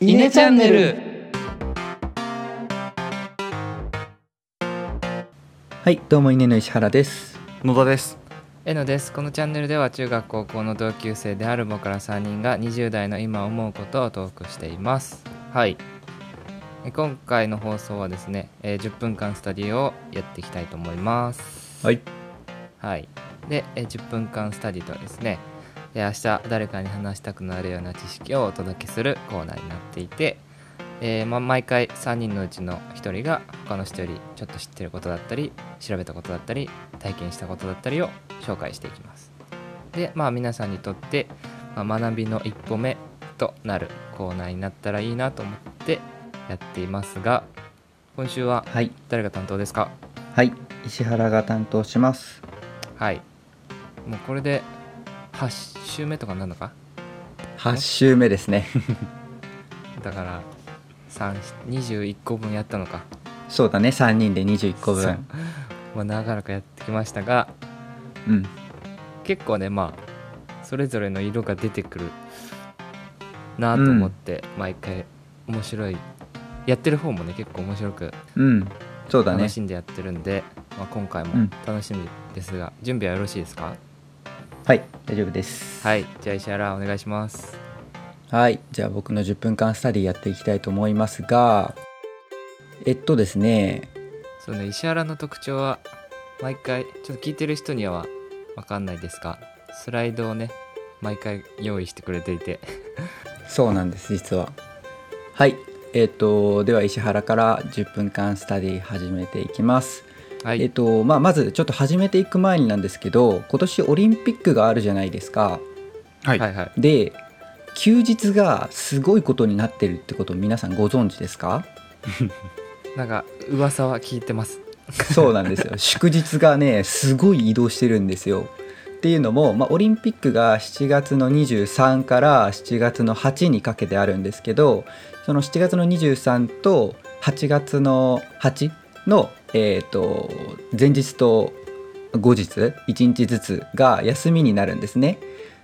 イネチャンネル。はいどうも稲の石原です。野田です。えのです。このチャンネルでは中学高校の同級生である僕ら3人が20代の今思うことをトークしています。はい。え今回の放送はですね、えー10分間スタディをやっていきたいと思います。はい。はい。で、えー10分間スタディとはですねえー明日誰かに話したくなるような知識をお届けするコーナーになっていて、えーま、毎回3人のうちの1人が他の人よりちょっと知ってることだったり調べたことだったり体験したことだったりを紹介していきます。でまあ皆さんにとって、まあ学びの一歩目となるコーナーになったらいいなと思ってやっていますが今週ははい。誰が担当ですか？はい。石原が担当します。はい。もうこれで8週目とかになるのか？8週目ですね。だから3 21個分やったのか？そうだね。3人で21個分。まあ、長らくやってきましたがうん。結構ねまあそれぞれの色が出てくるなと思って、毎回面白いやってる方もね結構面白くうん。そうだね。楽しんでやってるんで、まあ、今回もうん。楽しみですが、準備はよろしいですか？はい大丈夫です。はいじゃあ石原お願いします。はいじゃあ僕の10分間スタディやっていきたいと思いますがえっとですね。そうね石原の特徴は毎回ちょっと聞いてる人には分かんないですがスライドをね毎回用意してくれていて。そうなんです実は。はいえっとでは石原から10分間スタディ始めていきますはい、えっとまあ、まずちょっと始めていく前になんですけど今年オリンピックがあるじゃないですか。はい、はいはい。で休日がすごいことになってるってことを皆さんご存知ですか？なんか噂は聞いてます。そうなんですよ。祝日がねすごい移動してるんですよ。っていうのも、まあ、オリンピックが7月の23から7月の8にかけてあるんですけどその7月の23と8月の8の、えー、と前日と後日1日ずつが休みになるんですね。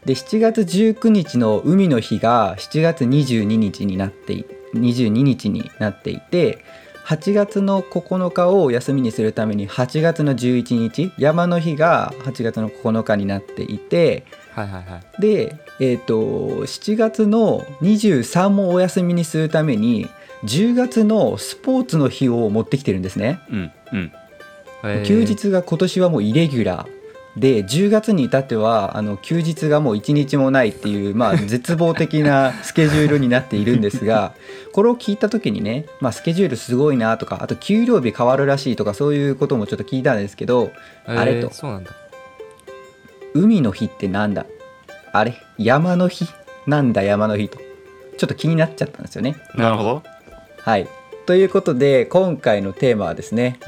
で7月19日の海の日が7月22日になってい22日になっていて8月の9日を休みにするために8月の11日山の日が8月の9日になっていてはいはいはいで、えー、と7月の23もお休みにするために10月のスポーツの日を持ってきてるんですね。うんうん。えー。休日が今年はもうイレギュラーで10月に至ってはあの休日がもう1日もないっていう、まあ、絶望的なスケジュールになっているんですが これを聞いた時にね、まあ、スケジュールすごいなとかあと給料日変わるらしいとかそういうこともちょっと聞いたんですけどあれと。えーそうなんだ。海の日ってなんだ？あれ？山の日？なんだ山の日と。ちょっと気になっちゃったんですよね。なるほどはい。ということで今回のテーマはですね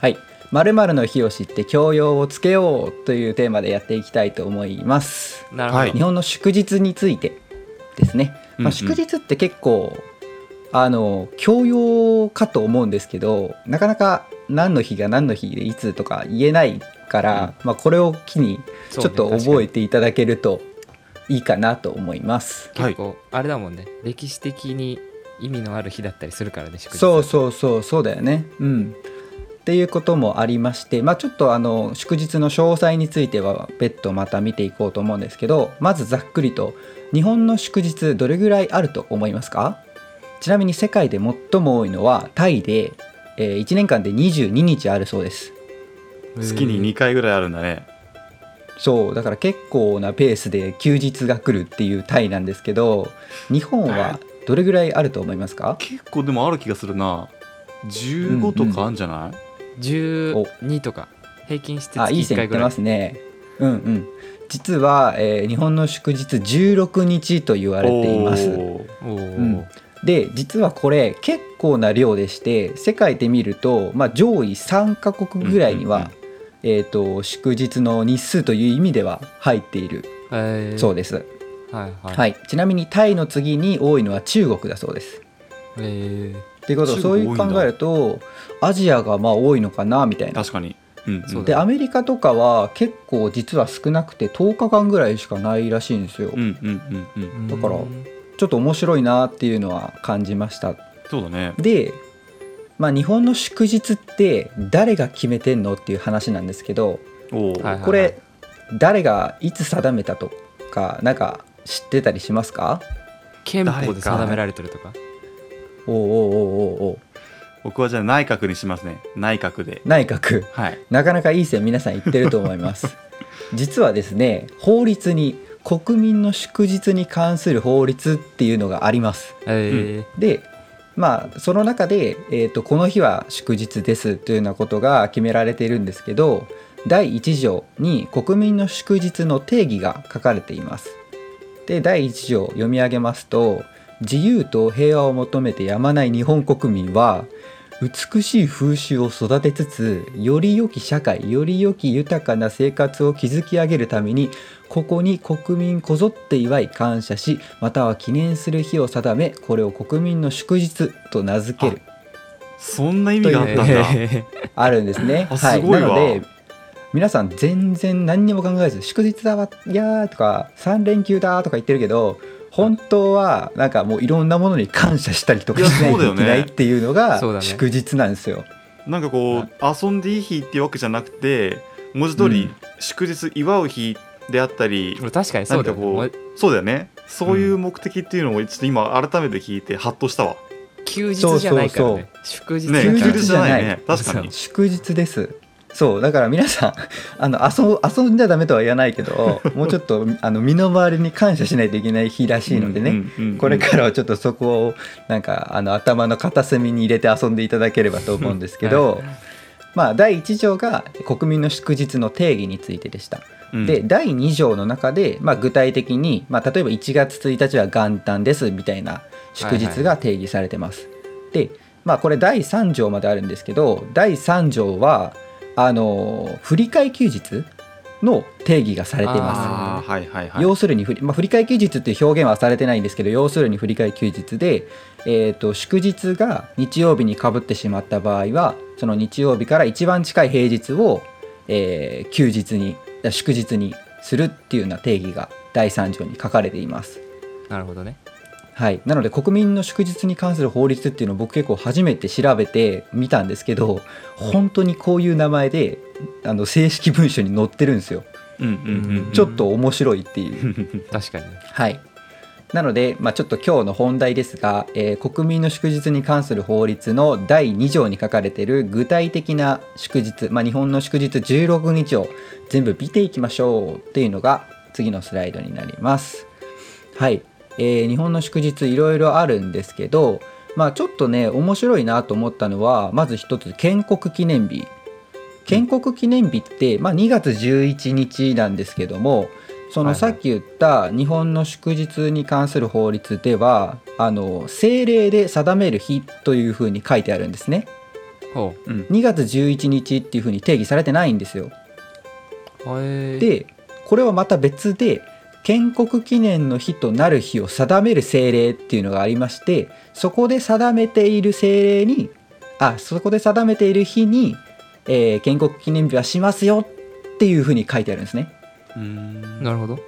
はい「〇〇の日を知って教養をつけよう」というテーマでやっていきたいと思います。なるほど、はい日本の祝日についてですね。まあ、うんうん祝日って結構あの教養かと思うんですけどなかなか何の日が何の日でいつとか言えないから、まあ、これを機にちょっと覚えていただけるといいかなと思います。はい結構あれだもんね歴史的に意味のある日だったりするからね祝日。そうそうそうそうだよね。うん。っていうこともありましてまあちょっとあの祝日の詳細については別途また見ていこうと思うんですけどまずざっくりと日本の祝日どれぐらいあると思いますか？ちなみに世界で最も多いのはタイで、え1年間で22日あるそうです。月に2回ぐらいあるんだね。そうだから結構なペースで休日が来るっていうタイなんですけど日本はどれぐらいあると思いますか？結構でもある気がするな。15とかあるんじゃない、12とか。平均して月あいい線1回ぐらい。いってますね。うんうん。実は、えー日本の祝日16日と言われています。うん。で実はこれ結構な量でして世界で見ると、まあ、上位3カ国ぐらいには、うんうんえー、と祝日の日数という意味では入っているえー。そうです、はいはい、はい、ちなみにタイの次に多いのは中国だそうです。えっていうことは中そういう考えるとアジアがまあ多いのかなみたいな。確かに、うんうん、でアメリカとかは結構実は少なくて10日間ぐらいしかないらしいんですよ、うんうんうんうん。ーだからうんちょっと面白いなっていうのは感じました。そうだね。で、まあ、日本の祝日って誰が決めてんのっていう話なんですけどこれ誰がいつ定めたとかなんか知ってたりしますか？憲法で定められてるとか？おうおうおうおうおう。僕はじゃあ内閣にしますね。内閣で。内閣。はい。なかなかいい線皆さん言ってると思います。実はですね法律に国民の祝日に関する法律っていうのがあります。えでまあその中で、えーとこの日は祝日ですというようなことが決められているんですけど第1条に国民の祝日の定義が書かれていますで第1条読み上げますと自由と平和を求めてやまない日本国民は美しい風習を育てつつより良き社会より良き豊かな生活を築き上げるためにここに国民こぞって祝い感謝しまたは記念する日を定めこれを国民の祝日と名付ける。そんな意味があったんだ、えあるんですね。あすごいわ。なので皆さん全然何にも考えず祝日だわいやーとか3連休だとか言ってるけど本当はなんかもういろんなものに感謝したりとかしないといけそうだよね。ないっていうのが祝日なんですよ。なんかこう遊んでいい日っていうわけじゃなくて文字通り祝日祝う日であったり、ー確かにそうだよね。そうだよね。そういう目的っていうのをちょっと今改めて聞いてハッとしたわ。休日じゃないからね。祝日ね休日休日じゃないね。そう確かに。祝日です。そうだから皆さんあの遊遊んじゃダメとは言わないけど もうちょっとあの身の回りに感謝しないといけない日らしいのでね、うんうんうんこれからはちょっとそこをなんかあの頭の片隅に入れて遊んでいただければと思うんですけど、まあ第1条が国民の祝日の定義についてでした。うん。で第2条の中で、まあ、具体的に、まあ、例えば1月1日は元旦ですみたいな祝日が定義されてます。でまあこれ第3条まであるんですけど第3条はあの振り替え休日の定義がされています。はいはいはい要するに振り,、まあ、振り替え休日っていう表現はされてないんですけど要するに振り替え休日で、えー、と祝日が日曜日にかぶってしまった場合はその日曜日から一番近い平日を、えー休日に祝日にするっていうような定義が第3条に書かれています。なるほどねはい、なので国民の祝日に関する法律っていうのを僕結構初めて調べてみたんですけど本当にこういう名前であの正式文書に載ってるんですよ。ちょっと面白いっていう。確かにねはい。なので、まあ、ちょっと今日の本題ですが、えー国民の祝日に関する法律の第2条に書かれている具体的な祝日、まあ、日本の祝日16日を全部見ていきましょうっていうのが次のスライドになります。はい。えー日本の祝日いろいろあるんですけど、まあ、ちょっとね面白いなと思ったのはまず一つ建国記念日。建国記念日って、まあ、2月11日なんですけどもそのさっき言った日本の祝日に関する法律ではあの政令で定める日というふうに書いてあるんですね。ほう。ん。2月11日っていうふうに定義されてないんですよ。でこれはまた別で建国記念の日となる日を定める政令っていうのがありましてそこで定めている政令にあそこで定めている日に、えー建国記念日はしますよっていうふうに書いてあるんですね。うんなるほど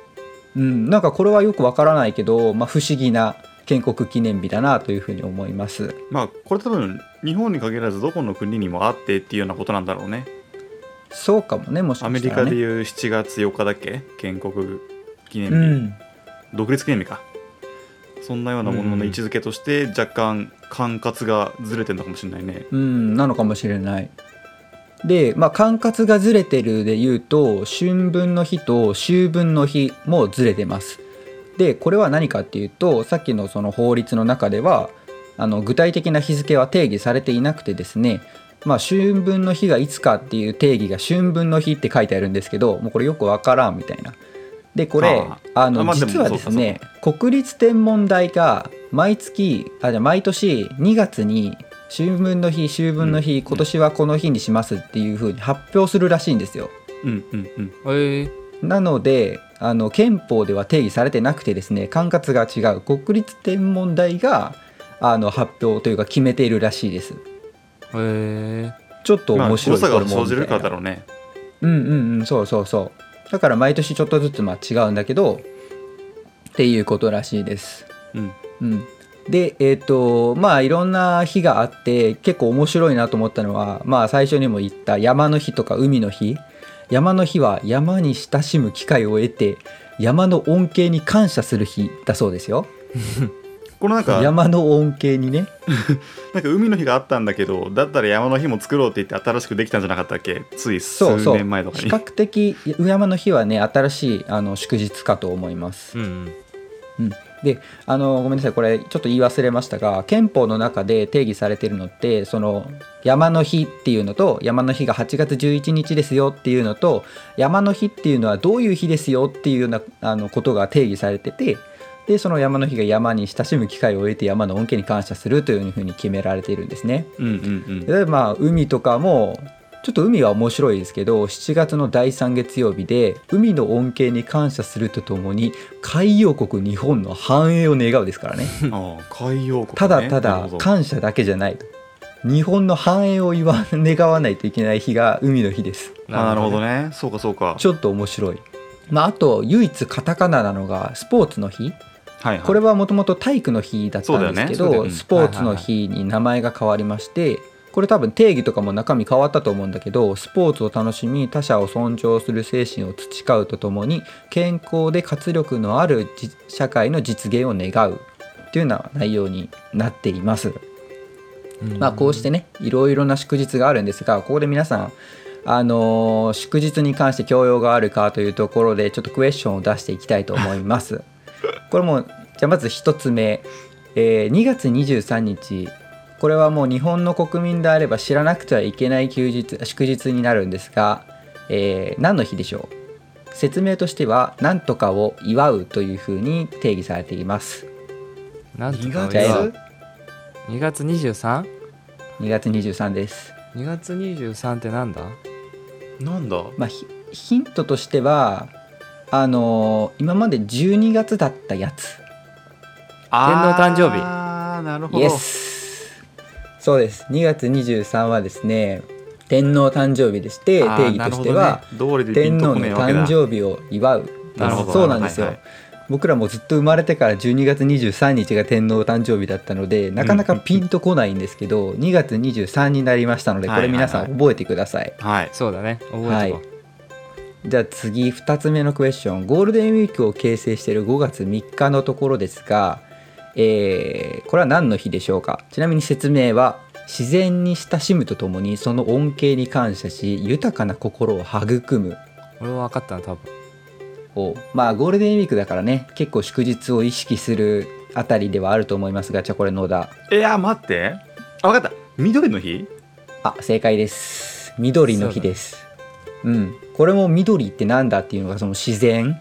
うん、なんかこれはよくわからないけど、まあ、不思議な建国記念日だなというふうに思います。まあこれ多分日本に限らずどこの国にもあってっていうようなことなんだろうねそうかもねもしかアメしたら、ね。リカでいう7月4日だっけ？建国記念日、うん、独立記念日かそんなようなものの位置づけとして若干管轄がずれてるのかもしれないねうん、なのかもしれない。で、まあ、管轄がずれてるで言うと春分の日と秋分の日もずれてます。でこれは何かっていうとさっきのその法律の中ではあの具体的な日付は定義されていなくてですねまあ、春分の日がいつかっていう定義が春分の日って書いてあるんですけどもうこれよくわからんみたいな。でこれああの実はですね国立天文台が毎月あじゃあ毎年2月に春分の日秋分の日、うん。今年はこの日にしますっていう風に発表するらしいんですよ。うんうんうん。へえ。なのであの憲法では定義されてなくてですね管轄が違う。国立天文台があの発表というか決めているらしいです。へえ。ちょっとまあ面白い誤差が生じるかだろうね。うんうんうん。そうそうそうだから毎年ちょっとずつまあ違うんだけどっていうことらしいです。うん。うん、でえっ、とまあいろんな日があって結構面白いなと思ったのはまあ最初にも言った山の日とか海の日。山の日は山に親しむ機会を得て山の恩恵に感謝する日だそうですよ このなんか山の恩恵にね。なんか海の日があったんだけどだったら山の日も作ろうって言って新しくできたんじゃなかったっけ？つい数そうそう。年前とかに。比較的山の日はね新しいあの祝日かと思います。うんうん。うん、であのごめんなさい。これちょっと言い忘れましたが憲法の中で定義されてるのってその山の日っていうのと山の日が8月11日ですよっていうのと山の日っていうのはどういう日ですよっていうようなあのことが定義されててでその山の日が山に親しむ機会を得て山の恩恵に感謝するというふうに決められているんですね。うんうんうん。例えばまあ海とかもちょっと海は面白いですけど7月の第3月曜日で海の恩恵に感謝するとともに海洋国日本の繁栄を願うですからね。海洋国、ね、ただただ感謝だけじゃないと。日本の繁栄を言わ願わないといけない日が海の日です。あなるほどね。そうかそうか。ちょっと面白い、まあ、あと唯一カタカナなのがスポーツの日はいはいこれはもともと体育の日だったんですけど、ねそうだよねスポーツの日に名前が変わりましてこれ多分定義とかも中身変わったと思うんだけどスポーツを楽しみ他者を尊重する精神を培うとともに健康で活力のあるじ社会の実現を願うっていうような内容になっています。うんまあこうしてねいろいろな祝日があるんですがここで皆さんあのー祝日に関して教養があるかというところでちょっとクエスチョンを出していきたいと思います。これもじゃあまず1つ目、えー2月23日これはもう日本の国民であれば知らなくてはいけない休日祝日になるんですが、えー何の日でしょう？説明としては「何とかを祝う」というふうに定義されています。なんと2月かは2月 23?2 2月23です。月23ってなんだ？なんだ？まあ、ヒヒントとしてはあのー今まで12月だったやつ。天皇誕生日。ああなるほイど。エスそうです。2月23はですね天皇誕生日でして定義としては、ね、天皇の誕生日を祝う。なるほど。そうなんですよ、はいはい僕らもずっと生まれてから12月23日が天皇誕生日だったのでなかなかピンとこないんですけど、2月23になりましたのでこれ皆さん覚えてください、はい。そうだね。覚えてこじゃあ次2つ目のクエスチョン。ゴールデンウィークを形成している5月3日のところですが、えーこれは何の日でしょうか？ちなみに説明は自然に親しむとともにその恩恵に感謝し豊かな心を育む。俺は分かったな多分。をまあゴールデンウィークだからね結構祝日を意識するあたりではあると思いますがじゃあこれ野田。いや待って。あ分かった。緑の日？あ正解です。緑の日ですうんこれも緑ってなんだっていうのがその自然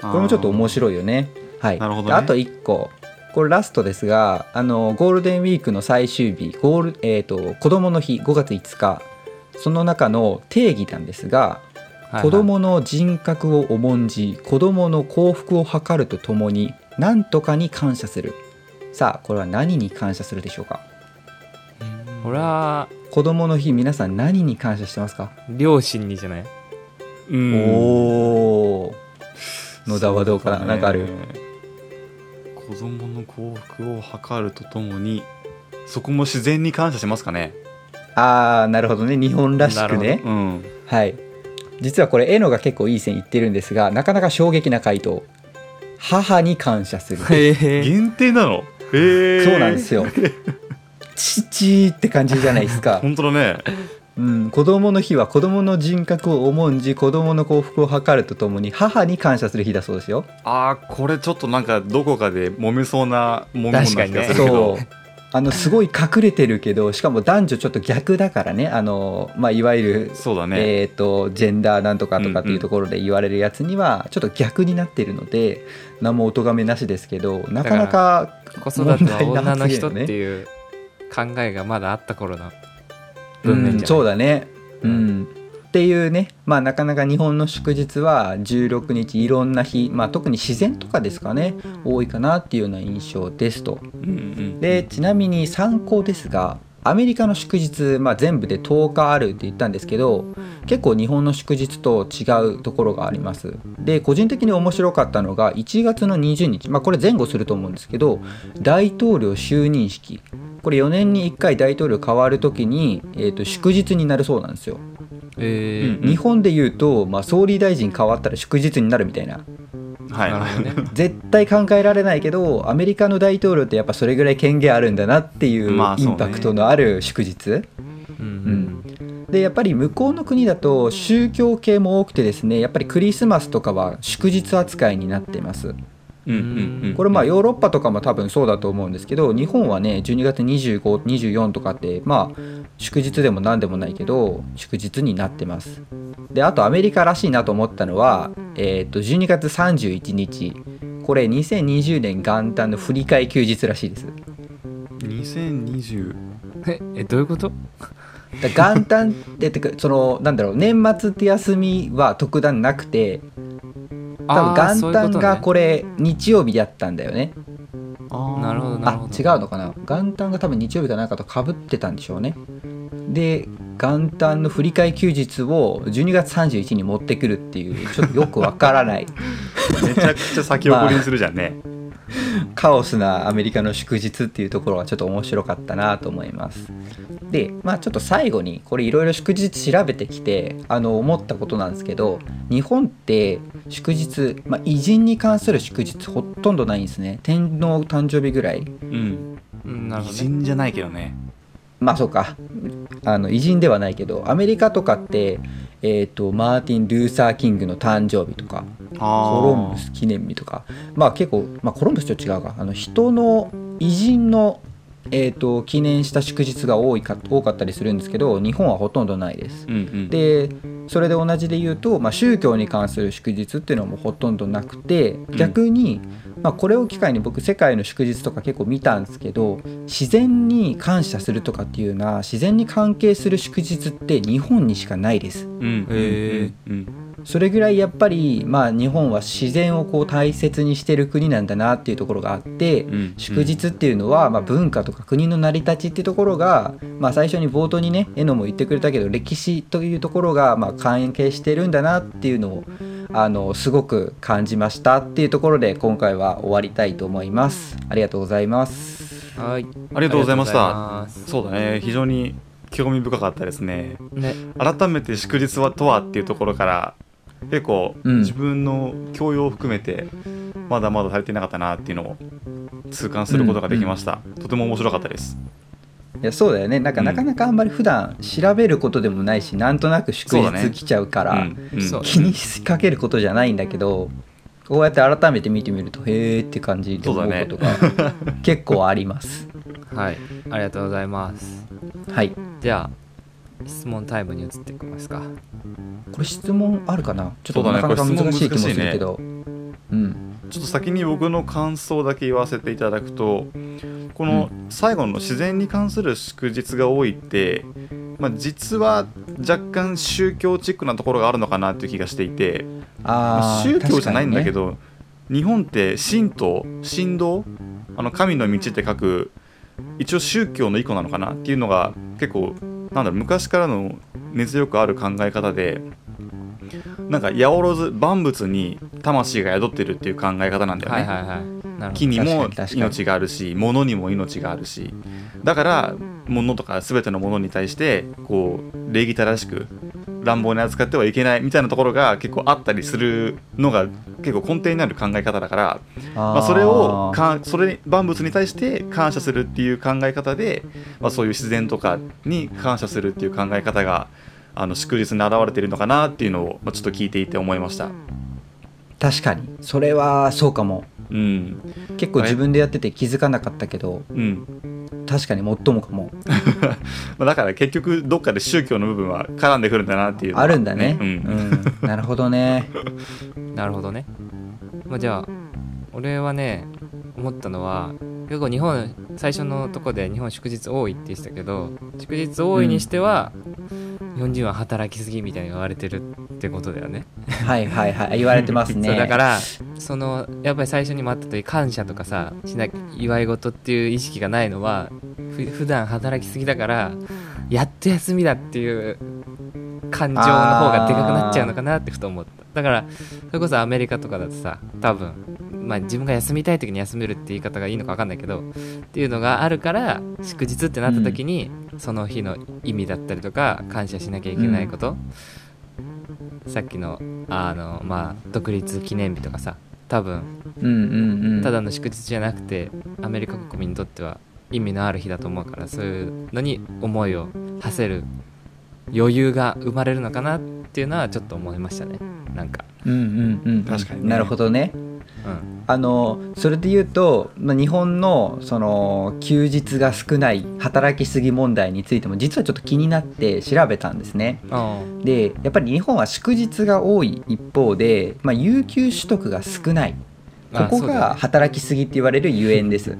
これもちょっと面い白いよね。はい。なるほどねであと1個。これラストですが、あのゴールデンウィークの最終日、ゴールえっ、と子供の日5月5日。その中の定義なんですが、はいはい子供の人格を重んじ、子供の幸福を図るとともに、何とかに感謝する。さあ、これは何に感謝するでしょうか？俺は子供の日、皆さん何に感謝してますか？両親にじゃない？うんおお。野田はどうかな、ねなんかある？子供の幸福を図るとともにそこも自然に感謝しますかね？ああ、なるほどね。日本らしくね。うんはい。実はこれ、エノが結構いい線いってるんですが、なかなか衝撃な回答。母に感謝する。限定なの？そうなんですよ。父って感じじゃないですか。本当だねうん、子供の日は子供の人格を重んじ、子供の幸福を図るとともに、母に感謝する日だそうですよ。あーこれちょっとなんかどこかで揉めそうな文言な気がするけそど、う。あのすごい隠れてるけどしかも男女ちょっと逆だからねあの、まあ、いわゆるそうだね、えー、とジェンダーなんとかとかってうんうんいうところで言われるやつにはちょっと逆になってるので何もお咎めなしですけどなかなか子育ては女の人っていう考えがまだあった頃のうん文面じゃない。そうだね、ううん。んっていうね。まあなかなか日本の祝日は16日いろんな日、まあ、特に自然とかですかね。多いかなっていうような印象ですと。うんうんでちなみに参考ですがアメリカの祝日、まあ、全部で10日あるって言ったんですけど結構日本の祝日と違うところがあります。で個人的に面白かったのが1月の20日、まあ、これ前後すると思うんですけど大統領就任式これ4年に1回大統領変わる時に、えー、と祝日になるそうなんですよ、えー。うん。日本で言うと、まあ、総理大臣変わったら祝日になるみたいな。はい。なるほどね。絶対考えられないけどアメリカの大統領ってやっぱそれぐらい権限あるんだなっていうインパクトのある祝日、うん。うん。でやっぱり向こうの国だと宗教系も多くてですねやっぱりクリスマスとかは祝日扱いになってますこれまあヨーロッパとかも多分そうだと思うんですけど日本はね12月2524とかってまあ祝日でも何でもないけど祝日になってます。であとアメリカらしいなと思ったのは、えー、と12月31日。これ2020年元旦の振り替え休日らしいです。2020ええどういうこと？元旦っててかそのなんだろう年末って休みは特段なくて多分元旦がこれ日曜日だったんだよね。なるほどなるあほど。違うのかな。元旦が多分日曜日かなんかとかぶってたんでしょうね。で元旦の振り替え休日を12月31日に持ってくるっていうちょっとよくわからない。めちゃくちゃ先送りにするじゃんね、カオスなアメリカの祝日っていうところがちょっと面白かったなと思いますでまあちょっと最後にこれいろいろ祝日調べてきてあの思ったことなんですけど日本って祝日、まあ、偉人に関する祝日ほとんどないんですね。天皇誕生日ぐらい。うん。うんなる偉ほどね。人じゃないけどね。まあそうか。あの偉人ではないけどアメリカとかって、えー、とマーティン・ルーサー・キングの誕生日とかコロンブス記念日とかまあ結構、まあ、コロンブスと違うか。あの人の偉人の、えー、と記念した祝日が多いか多かったりするんですけど日本はほとんどないです。うんうんでそれで同じで言うと、まあ、宗教に関する祝日っていうのもほとんどなくて逆に、まあ、これを機会に僕世界の祝日とか結構見たんですけど自然に感謝するとかっていうような自然に関係する祝日って日本にしかないです。うんへうんうんそれぐらいやっぱり、まあ、日本は自然をこう大切にしてる国なんだなっていうところがあって、うん祝日っていうのは、まあ、文化とか国の成り立ちっていうところが、まあ、最初に冒頭にねえのも言ってくれたけど歴史というところが、まあ、関係してるんだなっていうのをあのすごく感じましたっていうところで今回は終わりたいと思います。ありがとうございます。はい。ありがとうございました。そうだね。非常に興味深かったですね。ね。改めて祝日はとはっていうところから結構うん。自分の教養を含めてまだまだ足りてなかったなっていうのを痛感することができました、とても面白かったです。いやそうだよね。なんかうん。なかなかあんまり普段調べることでもないし、なんとなく祝日来ちゃうから。うん。うん。気にかけることじゃないんだけどこうやって改めて見てみるとへーって感じで思うことが結構あります。はい。ありがとうございます。はい。じゃあ質問タイムに移っていきますかこれ質問あるかな？ちょっとなかなかこれ質問難しい気もするけど。うん。ちょっと先に僕の感想だけ言わせていただくとこの最後の自然に関する祝日が多いって、まあ、実は若干宗教チックなところがあるのかなっていう気がしていて、まあ宗教じゃないんだけ。ど、日本って神道神道？あの神の道って書く一応宗教の一個なのかなっていうのが結構なんだろう昔からの根強くある考え方でなんか八百万万物に魂が宿ってるっていう考え方なんだよね。はいはいはい。木にも命があるし物にも命があるし。だから物とか全てのものに対してこう礼儀正しく乱暴に扱ってはいけないみたいなところが結構あったりするのが結構根底になる考え方だからにまあ、それをかそれ万物に対して感謝するっていう考え方で、まあ、そういう自然とかに感謝するっていう考え方があの祝日に現れているのかなっていうのを、まあ、ちょっと聞いていて思いました。確かにそれはそうかも。うん結構自分でやってて気づかなかったけどうん確かに最もかも。まあ、だから結局どっかで宗教の部分は絡んでくるんだなっていうあるんだね。ううんん。なるほどね。なるほどね、まあ、じゃあ俺はね思ったのは結構日本最初のとこで日本祝日多いって言ってたけど祝日多いにしては、日本人は働きすぎみたいに言われてるってことだよね。はいはいはい。言われてますね。そうだからそのやっぱり最初にもあったと感謝とかさしな祝い事っていう意識がないのはふ普段働きすぎだからやっと休みだっていう感情の方がでかくなっちゃうのかなってふと思った。だからそれこそアメリカとかだとさ多分まあ自分が休みたい時に休めるって言い方がいいのか分かんないけどっていうのがあるから祝日ってなった時に、その日の意味だったりとか感謝しなきゃいけないこと、さっきのあのまあ独立記念日とかさ多分うんうんうん。ただの祝日じゃなくてアメリカ国民にとっては意味のある日だと思うからそういうのに思いを馳せる余裕が生まれるのかなっていうのはちょっと思いましたね。なんか。うんうんうん。確かにね。なるほどね。うんあのそれで言うと、まあ、日本のその休日が少ない働きすぎ問題についても実はちょっと気になって調べたんですね。あでやっぱり日本は祝日が多い一方で、まあ、有給取得が少ない。ここが働きすぎって言われるゆえんです。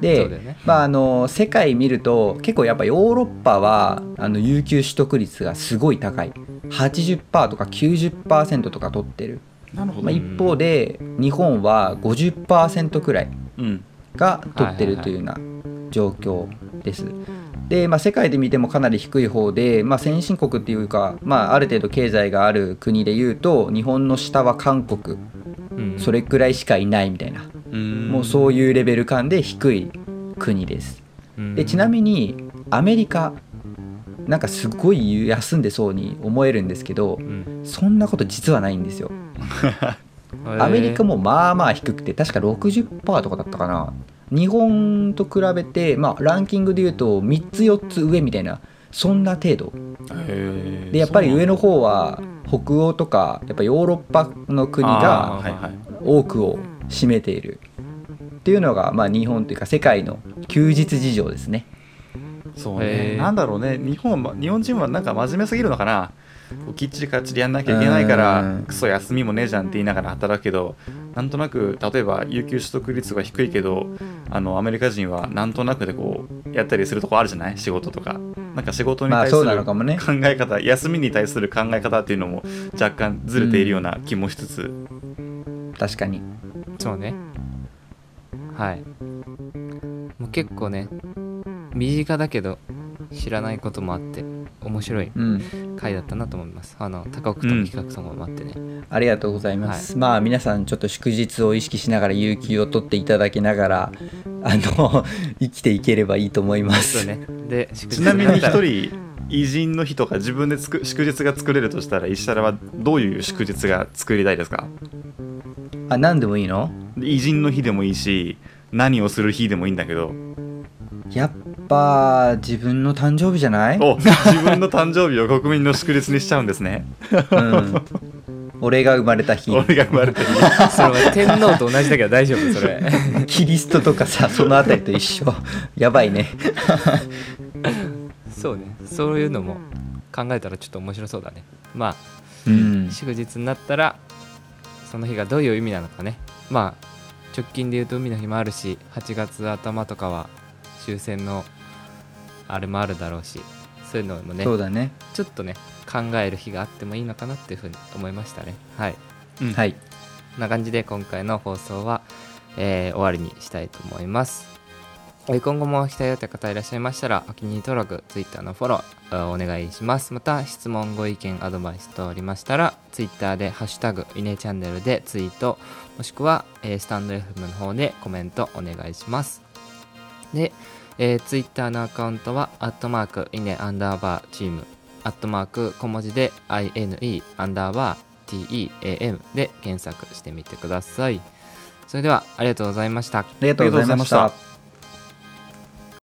でね。まあ、あの世界見ると結構やっぱヨーロッパはあの有給取得率がすごい高い。80%とか90%とか取ってる、まあ、一方で日本は50%くらいうん。が取ってるというような状況です。で、まあ、世界で見てもかなり低い方で、まあ、先進国っていうか、まあ、ある程度経済がある国でいうと日本の下は韓国。うん。それくらいしかいないみたいな、うん。もうそういうレベル感で低い国です。うん。でちなみにアメリカなんかすごい休んでそうに思えるんですけどうん。そんなこと実はないんですよ。アメリカもまあまあ低くて確か60%とかだったかな。日本と比べて、まあ、ランキングでいうと3つ4つ上みたいなそんな程度。でやっぱり上の方は北欧とかやっぱヨーロッパの国あが多くを占めている。っていうのが、まあ、日本というか世界の休日事情ですね。そうね。なんだろうね。日本は日本人はなんか真面目すぎるのかな。こうきっちりかっちりやんなきゃいけないからうん。クソ休みもねえじゃんって言いながら働くけどなんとなく例えば有給取得率が低いけどあのアメリカ人はなんとなくでこうやったりするとこあるじゃない？仕事とか。なんか仕事に対する考なのかもね。え方、休みに対する考え方っていうのも若干ずれているような気もしつつ、確かに。そうね。はい。もう結構ね身近だけど知らないこともあって面白いうん。回だったなと思います。あの高奥との企画とかもあってね、ありがとうございます、まあ皆さんちょっと祝日を意識しながら有給を取っていただきながらあの 生きていければいいと思います。そうね。で祝日ちなみに一人偉人の日とか自分でつく祝日が作れるとしたら石原はどういう祝日が作りたいですか？あ何でもいいの？偉人の日でもいいし何をする日でもいいんだけど。やっぱ自分の誕生日じゃない、お自分の誕生日を 国民の祝日にしちゃうんですね。うん、俺が生まれた日俺が生まれた日 それは天皇と同じだけど大丈夫それ。キリストとかさそのあたりと一緒。やばいね。そうね。そういうのも考えたらちょっと面白そうだね。まうん。あ祝日になったらその日がどういう意味なのかね。まあ直近で言うと海の日もあるし8月頭とかは終戦のあれもあるだろうしそういうのもねそうだねちょっとね考える日があってもいいのかなっていうふうに思いましたねはいうんはいこんな感じで今回の放送は、えー終わりにしたいと思います。えー今後も期待という方いらっしゃいましたら、お気に入り登録、Twitter のフォローあお願いします。また、質問、ご意見、アドバイス等ありましたら、Twitter で、ハッシュタグ、イネチャンネルでツイート、もしくは、えースタンド FM の方でコメントお願いします。で、えー、Twitter のアカウントは、アットマーク、イネアンダーバーチーム、アットマーク小文字で INE アンダーバー TEAM で検索してみてください。それではありがとうございました。ありがとうございました